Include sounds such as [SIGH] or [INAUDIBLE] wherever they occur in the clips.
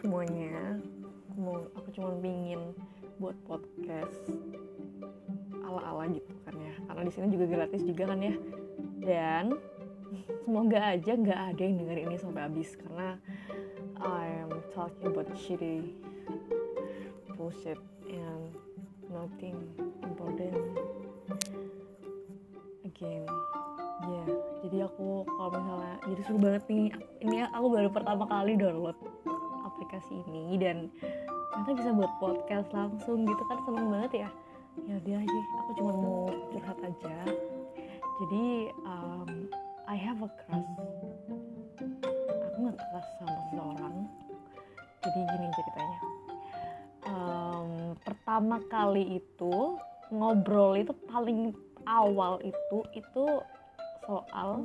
semuanya. Aku mau aku cuma pingin buat podcast ala-ala gitu kan ya. Karena di sini juga gratis juga kan ya. Dan [LAUGHS] semoga aja nggak ada yang denger ini sampai habis. Karena I'm talking about shitty bullshit and nothing important again. Ya yeah. jadi aku kalau misalnya jadi seru banget nih. Ini aku baru pertama kali download aplikasi ini dan ternyata bisa buat podcast langsung gitu kan seneng banget ya. Ya dia aja aku cuma mau curhat aja. Jadi um, I have a crush. Aku nggak crush sama seseorang jadi gini ceritanya. Um, pertama kali itu ngobrol itu paling awal itu itu soal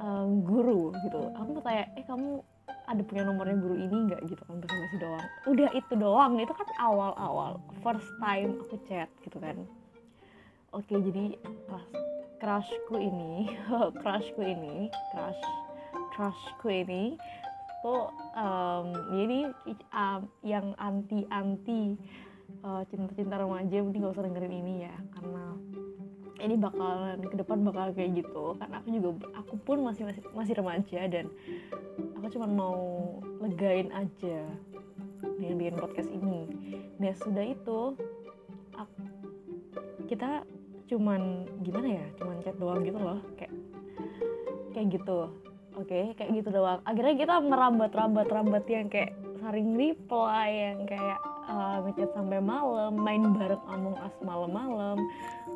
um, guru gitu. Aku tanya eh kamu ada punya nomornya guru ini nggak gitu kan basa basi doang. Udah itu doang itu kan awal awal first time aku chat gitu kan. Oke jadi pas crushku ini [LAUGHS] crushku ini crush crushku ini tuh um, ini um, yang anti anti uh, cinta cinta remaja mending gak usah dengerin ini ya karena ini bakalan ke depan bakal kayak gitu. Karena aku juga aku pun masih masih masih remaja dan aku cuma mau legain aja dengan bikin podcast ini. Nah sudah itu aku, kita cuman gimana ya cuman chat doang gitu loh. Kayak kayak gitu. Oke okay, kayak gitu doang. Akhirnya kita merambat rambat rambat yang kayak saring reply yang kayak uh, ngechat sampai malam main bareng Among Us malam-malam.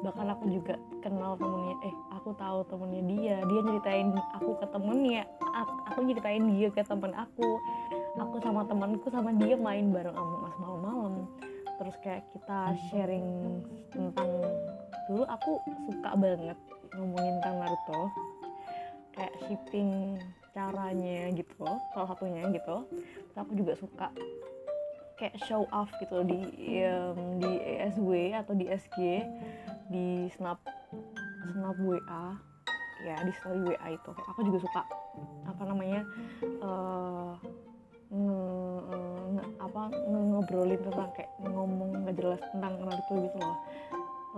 Bahkan aku juga kenal temennya eh aku tahu temennya dia. Dia nyeritain aku ke temennya aku nyeritain dia ke temen aku. Aku sama temanku sama dia main bareng Among Us malam-malam. Terus kayak kita sharing tentang dulu aku suka banget ngomongin tentang Naruto. Kayak shipping caranya gitu salah satunya gitu. Terus aku juga suka kayak show off gitu di um, di ESW atau di SG di snap snap WA ya di story WA itu. Aku juga suka apa namanya uh, nge, nge, apa nge ngobrolin tentang kayak ngomong nggak jelas tentang Naruto gitu loh.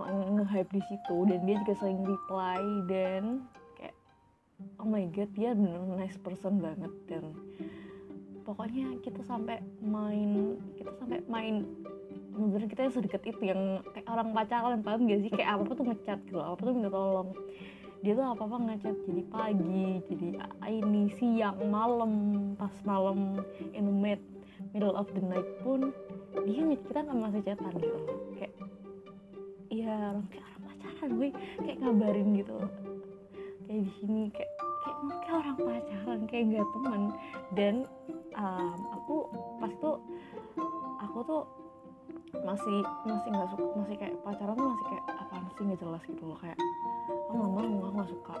Nge-hype di situ dan dia juga sering reply dan kayak oh my god dia bener nice person banget dan pokoknya kita sampai main kita sampai main. Bener kita yang sedekat itu yang kayak orang pacaran paham gak sih? Kayak apa tuh ngechat gitu apa tuh minta tolong. Dia tuh apa apa ngechat jadi pagi jadi ini siang malam pas malam in the mid, middle of the night pun dia kita nggak masih chatan gitu kayak iya orang kayak orang pacaran gue kayak ngabarin gitu kayak di sini kayak kayak, kayak orang pacaran kayak gak teman. Dan um, aku pas itu aku tuh masih masih nggak suka masih kayak pacaran tuh masih kayak apaan sih nggak jelas gitu loh kayak aku nggak mau aku nggak suka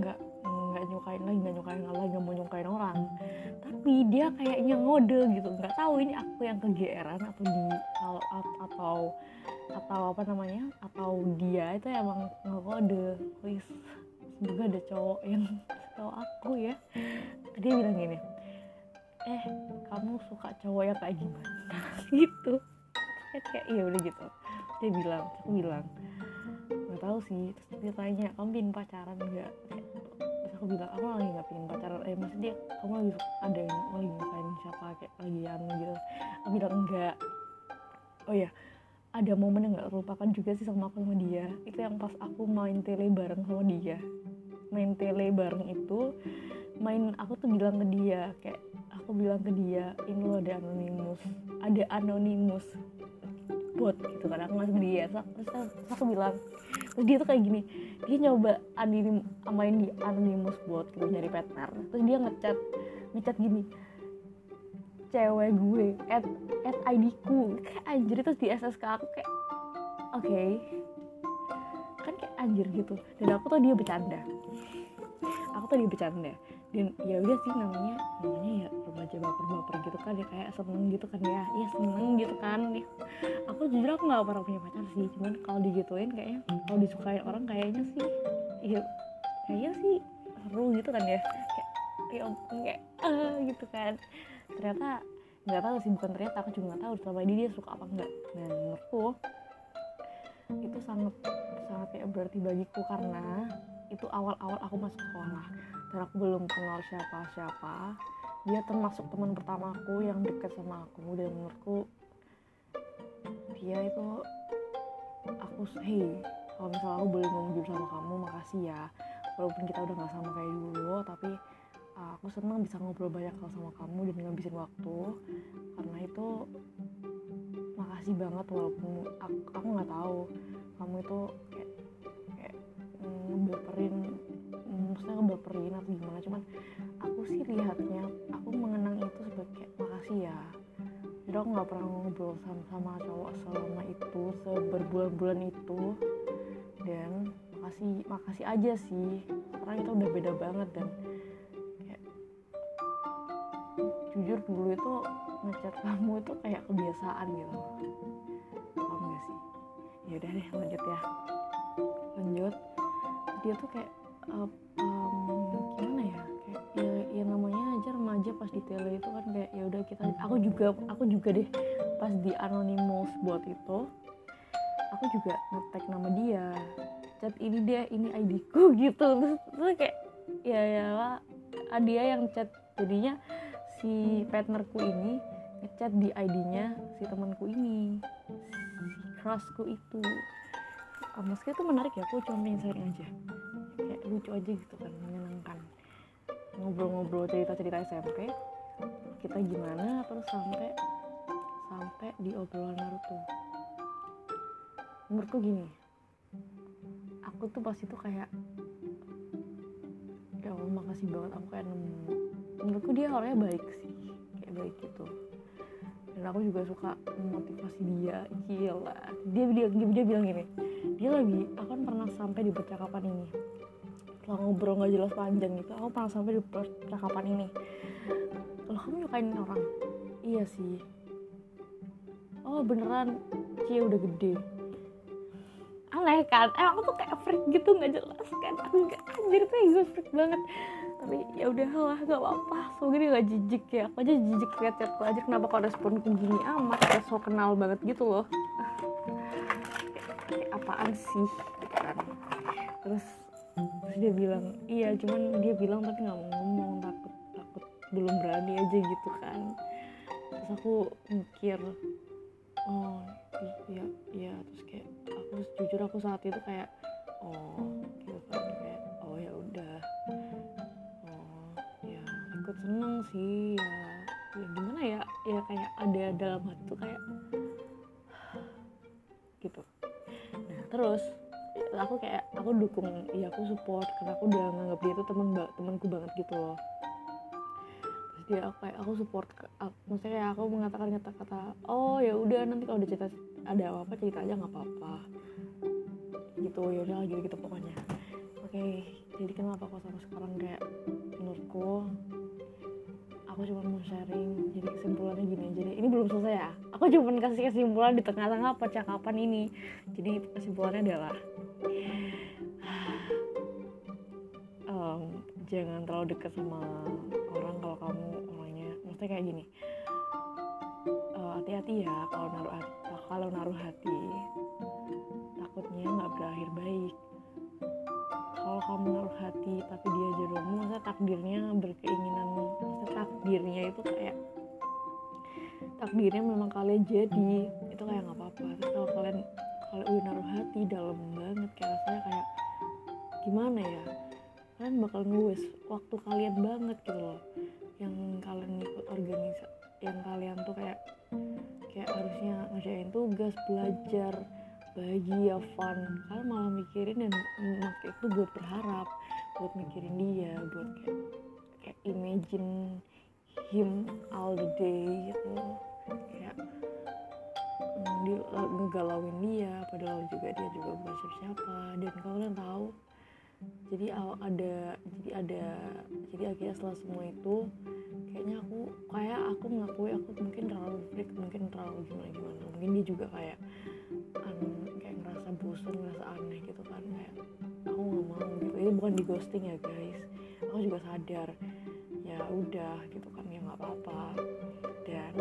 nggak nggak nyukain lagi nggak nyukain lagi nggak mau nyukain orang. Tapi dia kayaknya ngode gitu nggak tahu ini aku yang kegeeran atau di atau atau atau apa namanya atau dia itu emang ngekode please semoga ada cowok yang [LAUGHS] tahu aku ya. Dia bilang gini eh kamu suka cowok yang kayak gimana? [LAUGHS] Gitu. Kan kayak iya udah gitu. Dia bilang aku bilang nggak tahu sih. Terus dia tanya kamu pingin pacaran nggak? Terus aku bilang aku lagi nggak pingin pacaran. Eh maksud dia kamu lagi ada yang lagi ngapain siapa kayak lagi anu gitu. Aku bilang enggak oh ya ada momen yang nggak terlupakan juga sih sama aku sama dia. Itu yang pas aku main tele bareng sama dia. Main tele bareng itu main aku tuh bilang ke dia kayak aku bilang ke dia ini lo ada anonimus ada anonimus bot gitu kan. Aku ngasih dia terus, terus aku bilang terus dia tuh kayak gini dia nyoba anonim main di anonymous bot gitu nyari partner terus dia ngechat ngechat gini cewek gue at at ID ku. Kayak anjir terus di SSK aku kayak oke. Okay. kan kayak anjir gitu. Dan aku tuh dia bercanda. Aku tuh dia bercanda dan ya udah sih namanya namanya ya remaja baper-baper gitu kan ya kayak seneng gitu kan ya. Ya seneng gitu kan ya. aku jujur aku nggak pernah punya pacar sih cuman kalau digituin kayaknya kalau disukain orang kayaknya sih ya kayaknya sih seru gitu kan ya. Kayak kayak kayak ah, gitu kan. Ternyata nggak tahu sih bukan ternyata aku juga nggak tahu selama ini dia suka apa enggak dan menurutku itu sangat sangat kayak berarti bagiku karena itu awal-awal aku masuk sekolah dan aku belum kenal siapa-siapa. Dia termasuk teman pertamaku yang dekat sama aku dan menurutku dia itu aku hey kalau misalnya aku boleh ngomong jujur sama kamu makasih ya. Walaupun kita udah nggak sama kayak dulu tapi uh, aku senang bisa ngobrol banyak hal sama kamu dan ngabisin waktu. Karena itu makasih banget walaupun aku nggak tahu. Kamu itu kayak ngebaperin maksudnya ngebaperin atau gimana. Cuman aku sih lihatnya aku mengenang itu sebagai kayak makasih ya. Jadi aku nggak pernah ngobrol sama, sama cowok selama itu seberbulan-bulan itu. Dan makasih makasih aja sih. Karena kita udah beda banget dan kayak jujur dulu itu ngechat kamu itu kayak kebiasaan gitu. Paham gak sih? Ya udah deh lanjut ya dia tuh kayak uh, um, gimana ya kayak ya, ya namanya aja remaja pas di tele itu kan kayak ya udah kita aku juga aku juga deh pas di anonymous buat itu aku juga ngetek nama dia chat ini dia ini ID ku [LAUGHS] gitu. Terus, terus kayak ya ya dia yang chat jadinya si partnerku ini ngechat di ID-nya si temanku ini si crushku itu. Uh, meski itu menarik ya aku cuma pengen sharing aja lucu aja gitu kan menyenangkan. Ngobrol-ngobrol cerita-cerita SMP kita gimana terus sampai sampai di obrolan Naruto menurutku gini aku tuh pas itu kayak ya Allah makasih banget aku kayak nemu. Menurutku dia orangnya baik sih kayak baik gitu. Dan aku juga suka memotivasi dia gila. Dia dia dia, dia bilang gini dia lagi akan pernah sampai di percakapan ini setelah ngobrol nggak jelas panjang gitu aku pernah sampai di percakapan ini. Kalau kamu nyukain orang? Iya sih. Oh beneran? Cie udah gede. Aneh kan? Eh aku tuh kayak freak gitu nggak jelas kan? Aku gak anjir tuh gue freak banget. Tapi ya udah lah gak apa-apa. So gini gak jijik ya. Aku aja jijik liat chatku aja. Kenapa kau responku gini amat? Kayak so kenal banget gitu loh. [LAUGHS] Kayak apaan sih? Kan terus terus dia bilang iya cuman dia bilang tapi nggak mau ngomong takut takut belum berani aja gitu kan. Terus aku mikir oh iya iya. Terus kayak aku jujur aku saat itu kayak oh gitu kan. Kayak oh ya udah. Oh ya ikut seneng sih ya. Ya gimana ya? Ya kayak ada dalam hati tuh kayak [SIGHS] gitu. Nah terus aku kayak aku dukung ya aku support karena aku udah nganggap dia tuh temen temanku banget gitu loh. Terus dia aku kayak aku support aku, maksudnya kayak aku mengatakan kata-kata oh ya udah nanti kalau udah cerita ada apa-apa cerita aja nggak apa-apa. Gitu ya udah gitu gitu pokoknya. Oke jadi kenapa kok sampai sekarang kayak menurutku aku cuma mau sharing jadi kesimpulannya gini jadi ini belum selesai ya? Aku cuma kasih kesimpulan di tengah-tengah percakapan ini. Jadi kesimpulannya adalah jangan terlalu dekat sama orang kalau kamu orangnya. Maksudnya kayak gini. Hati-hati uh, ya kalau naruh kalau naruh hati. Takutnya nggak berakhir baik. Kalau kamu naruh hati tapi dia jodohmu masa takdirnya berkeinginan masa takdirnya itu kayak takdirnya memang kalian jadi itu kayak nggak apa-apa. Kalau kalian kalau udah naruh hati dalam banget kayak rasanya kayak gimana ya kalian bakal ngewas waktu kalian banget gitu loh. Yang kalian ikut organisasi yang kalian tuh kayak kayak harusnya ngerjain tugas belajar bahagia fun. Kalian malah mikirin dan make itu buat berharap buat mikirin dia buat kayak kayak imagine him all the day gitu. Kayak di ngegalauin dia padahal juga dia juga bukan siapa dan kalian tahu jadi ada jadi ada jadi akhirnya setelah semua itu kayaknya aku kayak aku ngakui aku mungkin terlalu freak mungkin terlalu gimana gimana. Mungkin dia juga kayak an, kayak ngerasa bosan ngerasa aneh gitu kan. Kayak aku nggak mau gitu. Ini bukan di ghosting ya guys. Aku juga sadar ya ya udah gitu kan ya nggak apa-apa. Dan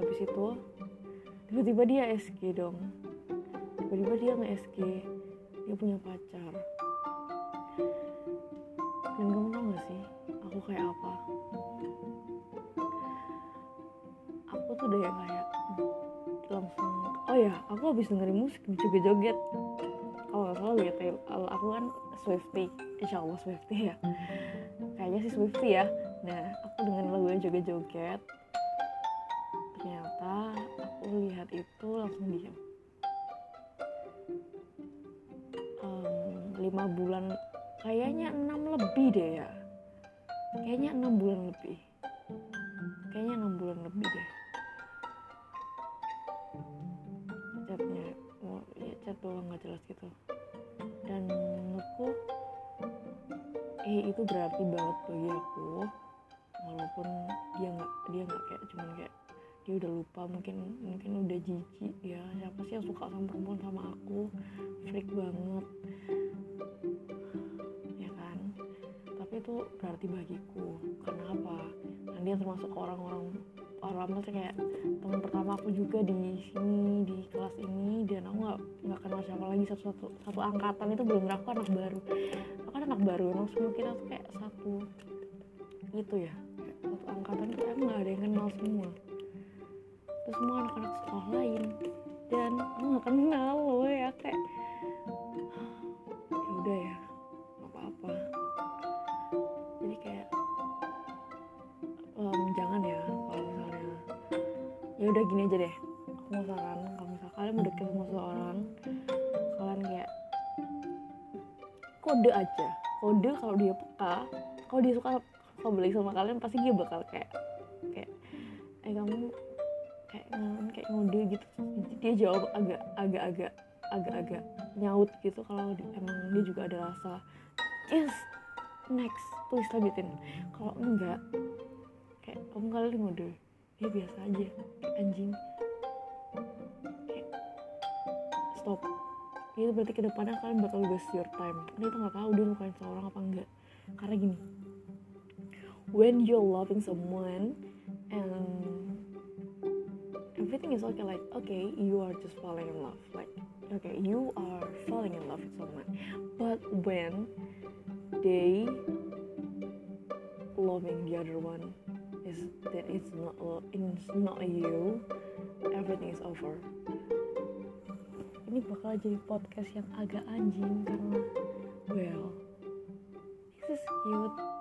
habis itu tiba-tiba dia SG dong. Tiba-tiba dia nge SG dia punya pacar dan kamu tau gak sih aku kayak apa? Aku tuh udah yang kayak langsung oh ya aku habis dengerin musik juga joget kalau nggak salah ya aku kan Swifty Insya Allah Swifty ya. Kayaknya sih Swifty ya. Nah aku dengerin lagunya joget-joget. Ternyata aku lihat itu langsung diam um, lima bulan kayaknya enam lebih deh ya. Kayaknya enam bulan lebih. Kayaknya enam bulan lebih deh. Chatnya oh, ya chat doang nggak jelas gitu. Dan menurutku eh itu berarti banget bagi aku. Walaupun dia nggak dia nggak kayak cuman kayak dia udah lupa mungkin mungkin udah jijik ya. Siapa sih yang suka sama perempuan sama aku? Freak banget itu berarti bagiku. Karena apa nah, dia termasuk orang-orang orang maksudnya kayak teman pertama aku juga di sini di kelas ini dan aku nggak nggak kenal siapa lagi. Satu satu satu angkatan itu belum aku anak baru. Aku kan anak baru. Emang semua kita tuh kayak satu gitu ya. Satu angkatan itu emang nggak ada yang kenal semua. Terus semua anak-anak sekolah lain. Dan aku nggak kenal loh ya kayak [SIGHS] ya udah ya udah gini aja deh aku mau saran. Kalau misalnya kalian mau deket sama seseorang kalian kayak kode aja. Kode kalau dia peka kalau dia suka kalau beli sama kalian pasti dia bakal kayak kayak eh kamu kayak kayak ngode gitu. Dia jawab agak agak agak agak agak nyaut gitu kalau emang dia juga ada rasa yes next please lanjutin kalau enggak kayak kamu kali ngode dia biasa aja anjing. Stop. Itu berarti ke depannya kalian bakal waste your time. Karena itu nggak tahu dia lukain seorang apa enggak. Karena gini when you're loving someone and everything is okay like okay you are just falling in love like okay you are falling in love with someone. But when they loving the other one is that it's not it's not you. Everything is over. Ini bakal jadi podcast yang agak anjing karena well this is cute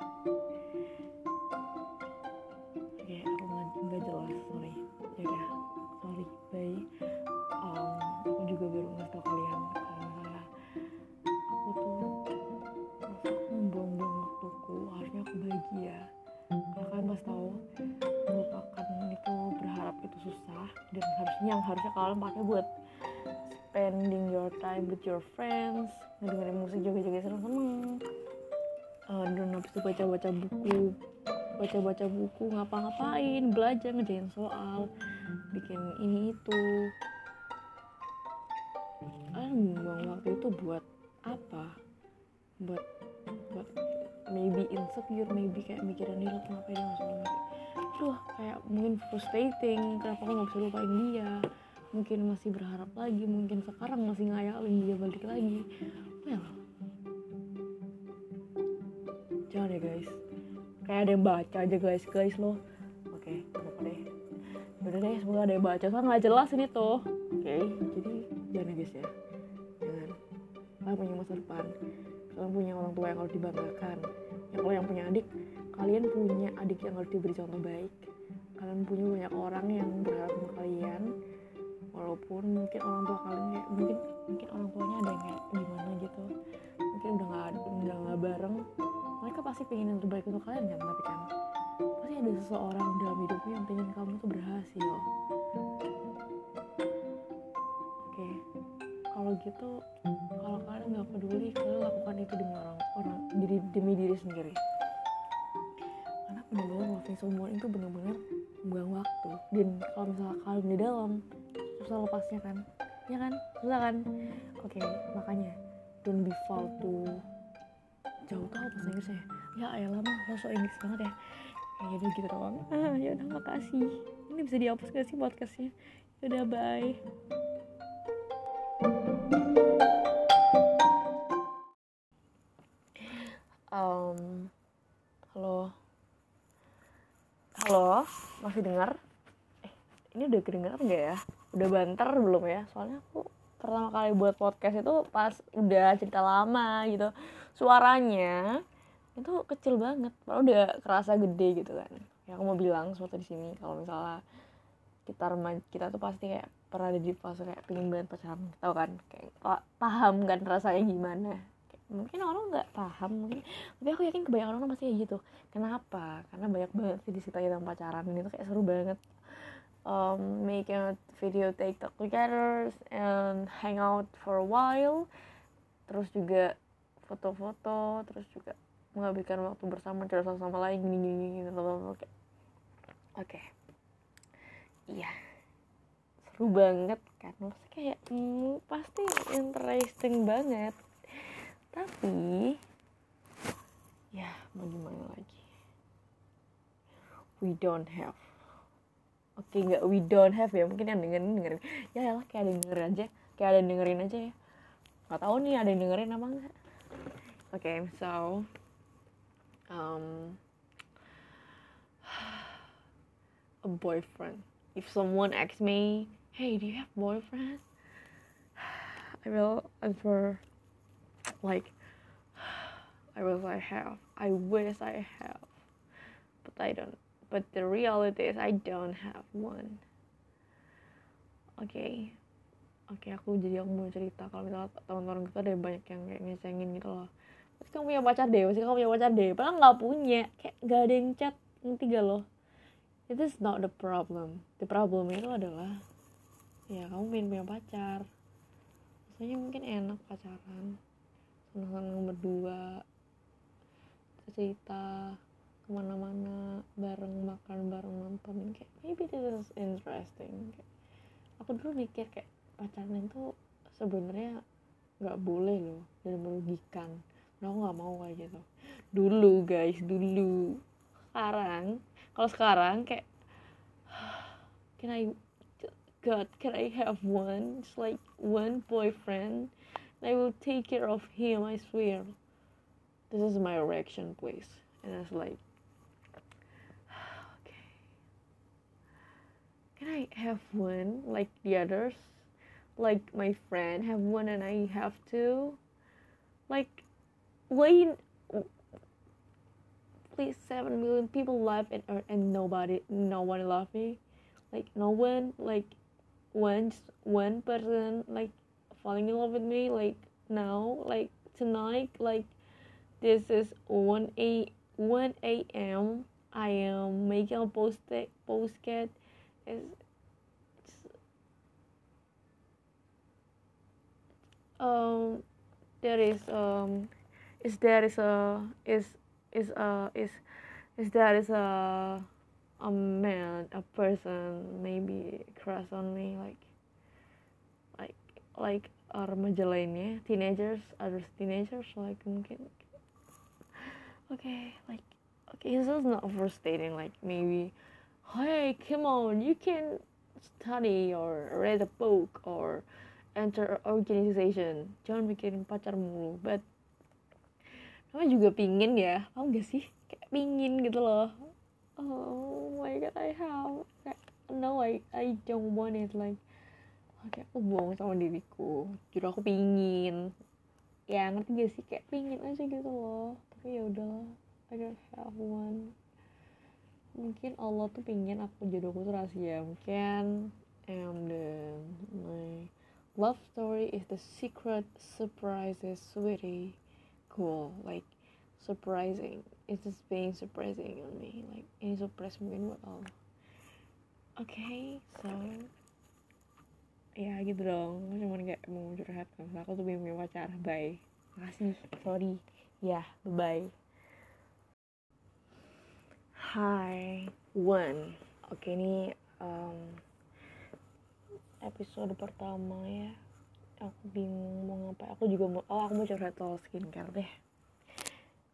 susah dan harusnya yang harusnya kalian pakai buat spending your time with your friends ngedengerin musik juga-juga seneng-seneng. Uh, dan habis itu baca-baca buku baca-baca buku ngapa-ngapain belajar ngerjain soal bikin ini itu. Kalian buang waktu itu buat apa? Buat buat maybe insecure maybe kayak mikirin dia kenapa dia nggak suka Duh, kayak mungkin frustrating kenapa aku nggak bisa lupain dia? Mungkin masih berharap lagi mungkin sekarang masih ngayalin dia balik lagi. Well jangan ya guys. Kayak ada yang baca aja guys. Guys loh oke okay, deh. Udah deh semoga ada yang baca. Soalnya nggak jelas ini tuh. Oke okay, jadi jangan ya guys ya. Jangan. Kalian punya masa depan. Kalian punya orang tua yang harus dibanggakan. Ya kalau yang punya adik kalian punya adik yang harus diberi contoh baik. Kalian punya banyak orang yang berharap sama kalian. Walaupun mungkin orang tua kalian kayak mungkin mungkin orang tuanya ada yang kayak gimana gitu? Mungkin udah nggak udah nggak bareng. Mereka pasti pengen yang terbaik untuk kalian kan tapi kan pasti ada seseorang dalam hidupnya yang pengen kamu tuh berhasil. Oke kalau gitu kalau kalian nggak peduli kalian lakukan itu demi orang orang diri demi diri sendiri loving someone itu benar-benar buang waktu. Dan kalau misalnya kalian di dalam susah lepasnya kan. Ya kan? Susah kan? Oke makanya don't be fall to jauh tau bahasa Inggrisnya ya. Elah mah lo so Inggris banget ya. Kayak gitu gitu doang. [LAUGHS] Ah ya udah makasih. Ini bisa dihapus gak sih podcastnya? Ya udah bye. Um, halo halo masih dengar eh ini udah kedengeran nggak ya? Udah banter belum ya? Soalnya aku pertama kali buat podcast itu pas udah cerita lama gitu. Suaranya itu kecil banget padahal udah kerasa gede gitu kan. Ya aku mau bilang sesuatu di sini kalau misalnya kita remaja kita tuh pasti kayak pernah ada di fase kayak pingin banget pacaran tau kan? Kayak paham kan rasanya gimana mungkin orang nggak paham mungkin. Tapi aku yakin kebanyakan orang pasti kayak gitu. Kenapa? Karena banyak banget sih situ tentang pacaran. Ini tuh kayak seru banget. Um, making a video TikTok together and hang out for a while. Terus juga foto-foto terus juga menghabiskan waktu bersama dengan sama lain gini gini gitu oke oke. Iya. Seru banget kan. Maksudnya kayak hmm, pasti interesting banget tapi ya mau gimana lagi? We don't have. Oke okay, nggak we don't have ya. Mungkin yang dengerin dengerin. Ya lah kayak ada yang dengerin aja. Kayak ada yang dengerin aja ya. Nggak tahu nih ada yang dengerin apa enggak oke okay, so um a boyfriend. If someone asks me hey do you have boyfriend? [SIGHS] I will answer like [SIGHS] I wish I have. I wish I have. But I don't but the reality is I don't have one. Oke. Okay. oke okay, aku jadi aku mau cerita kalau misalnya teman-teman kita ada banyak yang kayak ngecengin gitu loh. Pasti kamu punya pacar deh pasti kamu punya pacar deh padahal nggak punya. Kayak gak ada yang chat ngerti gak loh it is not the problem. The problem itu adalah ya kamu pengen punya pacar. Maksudnya mungkin enak pacaran senang-senang berdua cerita ke mana-mana bareng makan bareng nonton. Kayak maybe this is interesting. Kayak, aku dulu mikir kayak pacaran itu sebenarnya nggak boleh loh dan merugikan. Nah, aku nggak mau kayak gitu. Dulu guys dulu. Sekarang kalau sekarang kayak [SIGHS] can I God can I have one? Just like one boyfriend I will take care of him, I swear. This is my reaction, please. And I was like, [SIGHS] okay. Can I have one like the others? Like my friend have one and I have two? Like, wait, please, seven million people love in Earth uh, and nobody, no one love me. Like, no one, like, one, just one person, like, falling in love with me like now like tonight like this is 1 a 1 a.m i am making a post postcard is um there is um is there is a is is uh is is there is a a man a person maybe crush on me like like uh, remaja lainnya teenagers other teenagers like mungkin. Okay like okay this is not overstating like maybe hey come on you can study or read a book or enter organization. Jangan mikirin pacar mulu. But kamu juga pingin ya? Kamu gak sih? Kayak pingin gitu loh. Oh my god I have no I I don't want it like oke aku bohong sama diriku. Jujur aku pingin. Ya ngerti gak sih? Kayak pingin aja gitu loh. Tapi ya udah I don't have one. Mungkin Allah tuh pingin aku jodohku tuh rahasia. Mungkin and then my love story is the secret surprises sweetie. Cool. Like surprising. It's just being surprising on me. Like ini surprise mungkin buat Allah. Okay, so ya gitu dong. Cuma kayak mau curhat. Kan aku tuh bingung pacar bye. Makasih sorry. Ya bye bye Hai one oke ini um, episode pertama ya. Aku bingung mau ngapain. Aku juga mau oh aku mau curhat soal skincare deh.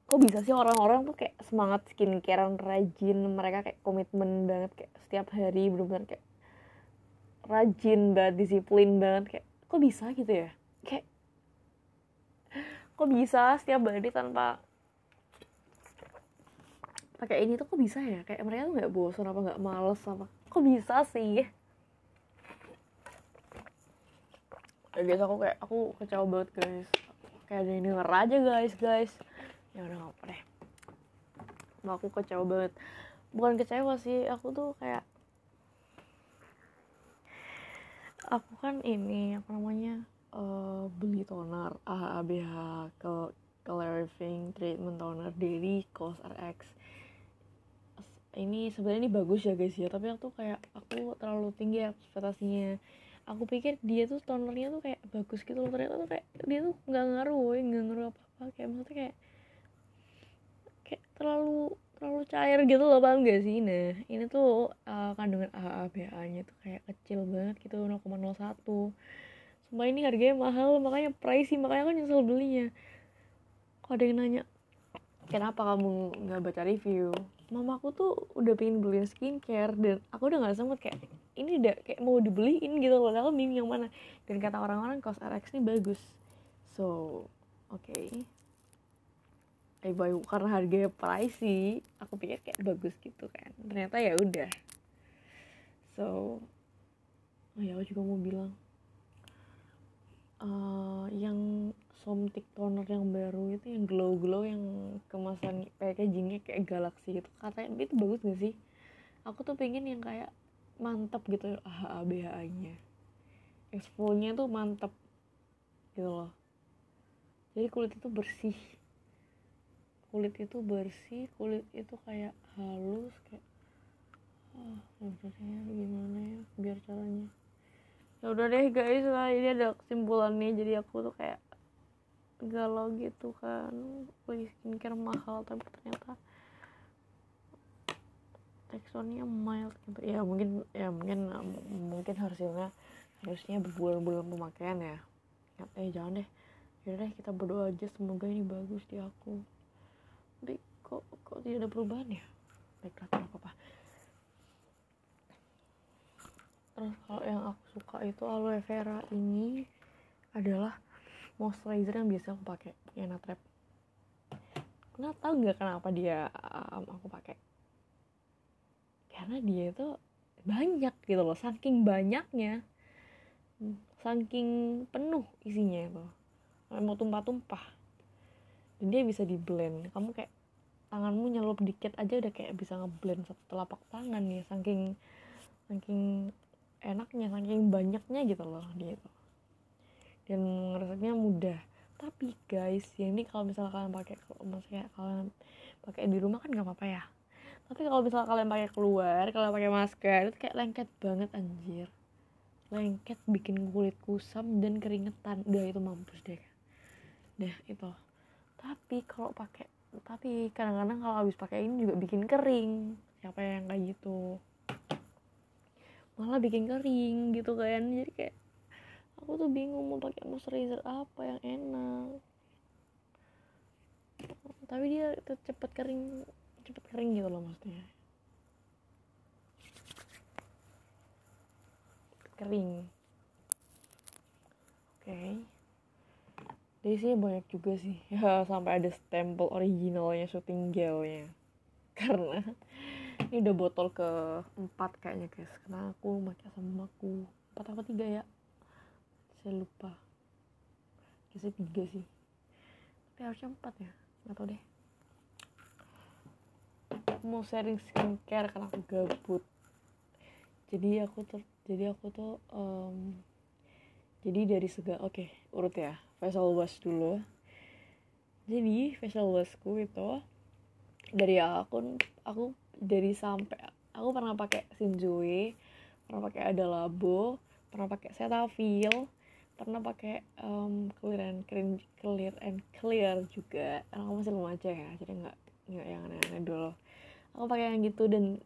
Kok bisa sih orang-orang tuh kayak semangat skincare rajin. Mereka kayak komitmen banget kayak setiap hari bener-bener kayak rajin banget disiplin banget kayak kok bisa gitu ya? Kayak kok bisa setiap hari tanpa pakai ini tuh kok bisa ya? Kayak mereka tuh nggak bosan apa nggak males apa kok bisa sih? Ya biasa aku kayak aku kecewa banget guys. Kayak ada yang denger aja guys guys. Ya udah nggak apa deh. Aku kecewa banget. Bukan kecewa sih aku tuh kayak aku kan ini apa namanya uh, beli toner AHBH ke Clearing Treatment Toner dari CosRX ini sebenarnya ini bagus ya guys ya tapi aku kayak aku terlalu tinggi ekspektasinya. Aku pikir dia tuh tonernya tuh kayak bagus gitu loh ternyata tuh kayak dia tuh nggak ngaruh nggak ngaruh apa apa kayak maksudnya kayak kayak terlalu terlalu cair gitu loh paham gak sih? Nah ini tuh uh, kandungan AHA nya tuh kayak kecil banget gitu 0,01 Sumpah ini harganya mahal makanya pricey makanya aku nyesel belinya. Kok ada yang nanya kenapa kamu nggak baca review? Mamaku tuh udah pengen beliin skincare dan aku udah nggak sempet kayak ini udah kayak mau dibeliin gitu loh. Aku bingung yang mana? Dan kata orang-orang kos RX ini bagus. So oke. okay. Eh bayu karena harganya pricey aku pikir kayak bagus gitu kan. Ternyata ya udah. So oh ya aku juga mau bilang uh, yang Somtic toner yang baru itu yang glow glow yang kemasan packagingnya kayak galaxy gitu katanya itu bagus gak sih? Aku tuh pengen yang kayak mantap gitu AHA nya expo-nya tuh mantap gitu loh. Jadi kulit itu bersih kulit itu bersih kulit itu kayak halus kayak ah maksudnya gimana ya biar caranya. Ya udah deh guys lah ini ada kesimpulannya jadi aku tuh kayak galau gitu kan beli skincare mahal tapi ternyata teksturnya mild gitu. Ya mungkin ya mungkin mungkin hasilnya harusnya berbulan-bulan pemakaian ya. Ya eh jangan deh. Ya deh kita berdoa aja semoga ini bagus di aku tapi kok kok tidak ada perubahan ya? Baiklah tidak apa-apa. Terus kalau yang aku suka itu aloe vera ini adalah moisturizer yang biasa aku pakai yang natrap nggak tahu nggak kenapa dia um, aku pakai? Karena dia itu banyak gitu loh saking banyaknya saking penuh isinya itu. Mau tumpah-tumpah dan dia bisa di blend kamu kayak tanganmu nyelup dikit aja udah kayak bisa ngeblend satu telapak tangan ya saking saking enaknya saking banyaknya gitu loh dia itu dan ngerasanya mudah. Tapi guys ya ini kalau misalnya kalian pakai maksudnya kalian pakai di rumah kan nggak apa-apa ya. Tapi kalau misalnya kalian pakai keluar kalau pakai masker itu kayak lengket banget anjir. Lengket bikin kulit kusam dan keringetan. Udah itu mampus deh. Deh itu tapi kalau pakai tapi kadang-kadang kalau habis pakai ini juga bikin kering. Siapa yang kayak gitu? Malah bikin kering gitu kan. Jadi kayak aku tuh bingung mau pakai moisturizer apa yang enak. Tapi dia cepet kering cepet kering gitu loh maksudnya. Kering. Oke. okay. Di sini banyak juga sih. [LAUGHS] Ya sampai ada stempel originalnya shooting gelnya. Karena [LAUGHS] ini udah botol ke empat kayaknya guys. Karena aku pakai sama aku. Empat apa tiga ya? Saya lupa. Kayaknya tiga sih. Tapi harusnya empat ya? Nggak tau deh. Mau sharing skincare karena aku gabut. Jadi aku tuh jadi aku tuh um, jadi dari segala oke okay, urut ya facial wash dulu. Jadi facial washku itu dari akun aku dari sampai aku pernah pakai Sinjui pernah pakai ada labo pernah pakai Cetaphil pernah pakai um, clear and clear, clear and clear juga. Aku masih remaja ya jadi nggak nggak yang aneh-aneh dulu. Aku pakai yang gitu dan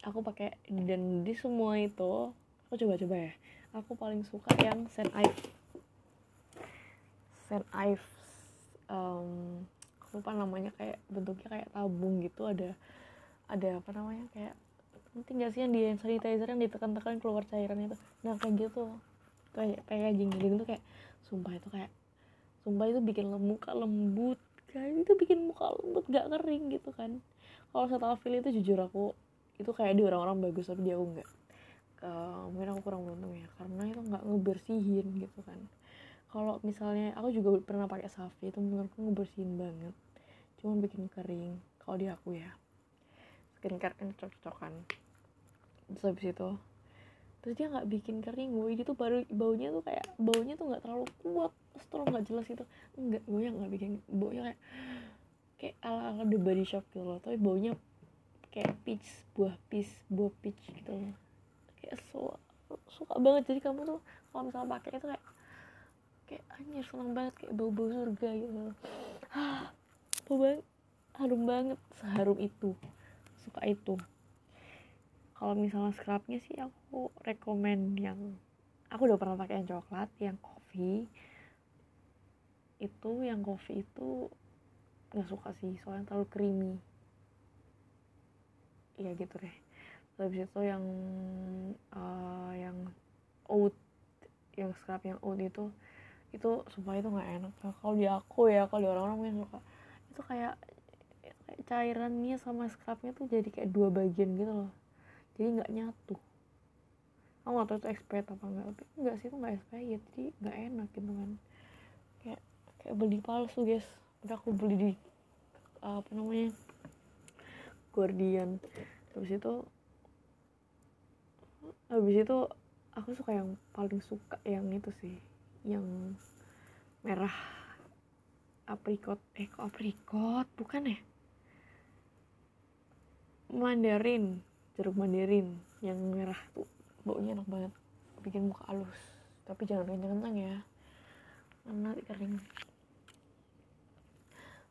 aku pakai dan di semua itu aku coba-coba ya. Aku paling suka yang Saint Ive Saint Ive um, lupa namanya kayak bentuknya kayak tabung gitu ada ada apa namanya kayak nanti nggak sih yang di hand sanitizer yang ditekan-tekan keluar cairan itu? Nah kayak gitu. Kayak packaging gitu tuh kayak sumpah itu kayak sumpah itu bikin muka lembut kayak itu bikin muka lembut gak kering gitu kan? Kalau Cetaphil itu jujur aku itu kayak di orang-orang bagus tapi dia aku nggak. Uh, mungkin aku kurang beruntung ya karena itu nggak ngebersihin gitu kan kalau misalnya aku juga pernah pakai Safi itu menurutku ngebersihin banget. Cuma bikin kering kalau di aku ya. Skincare kan cocok-cocokan. Terus habis itu terus dia nggak bikin kering gue itu baru baunya tuh kayak baunya tuh nggak terlalu kuat strong nggak jelas itu enggak gue nggak bikin baunya kayak kayak ala ala the body shop gitu loh. Tapi baunya kayak peach buah peach buah peach gitu loh. Kayak so, suka banget. Jadi kamu tuh kalau misalnya pakai itu kayak kayak anjir seneng banget kayak bau bau surga gitu. Ah bau banget harum banget seharum itu suka itu. Kalau misalnya scrubnya sih aku rekomend yang aku udah pernah pakai yang coklat yang coffee. Itu yang coffee itu nggak suka sih soalnya terlalu creamy. Iya gitu deh. Habis itu yang uh, yang oat yang scrub yang oat itu itu supaya itu nggak enak. Kalau di aku ya kalau di orang-orang mungkin suka. Itu kayak, kayak cairannya sama scrubnya tuh jadi kayak dua bagian gitu loh. Jadi nggak nyatu. Aku nggak tahu itu expired apa enggak tapi enggak sih itu nggak expired jadi nggak enak gitu kan. Kayak kayak beli palsu guys. Udah aku beli di apa namanya Guardian. Habis itu habis itu aku suka yang paling suka yang itu sih yang merah aprikot eh kok aprikot? Bukan ya? Mandarin jeruk mandarin yang merah tuh. Baunya enak banget. Bikin muka halus. Tapi jangan kencang-kencang ya. Karena kering?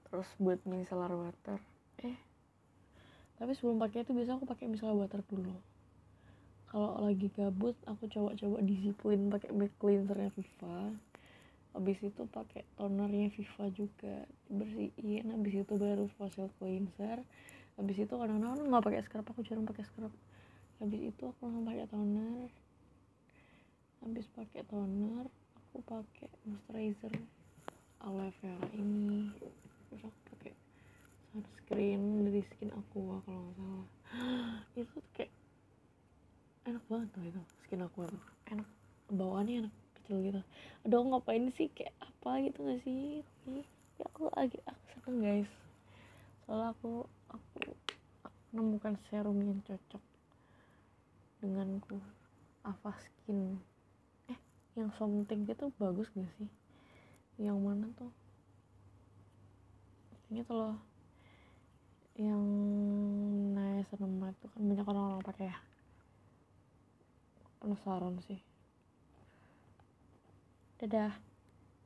Terus buat micellar water. Eh tapi sebelum pakai itu biasa aku pakai micellar water dulu kalau lagi gabut aku coba-coba disiplin pakai back cleansernya Viva. Habis itu pakai tonernya Viva juga bersihin habis itu baru facial cleanser. Habis itu kadang-kadang nggak pakai scrub aku jarang pakai scrub. Habis itu aku langsung pakai toner. Habis pakai toner aku pakai moisturizer aloe vera ini. Terus aku pakai sunscreen dari skin aku kalau nggak salah. [GASPS] Itu kayak enak banget tuh itu skin aku enak. Bawaannya enak kecil gitu. Aduh ngapain sih kayak apa gitu gak sih? Tapi ya aku lagi aku seneng guys. Soalnya aku aku, aku menemukan serum yang cocok denganku. Ava Skin. Eh yang something itu bagus gak sih? Yang mana tuh? Ini tuh loh yang niacinamide itu kan banyak orang-orang pakai ya penasaran sih. Dadah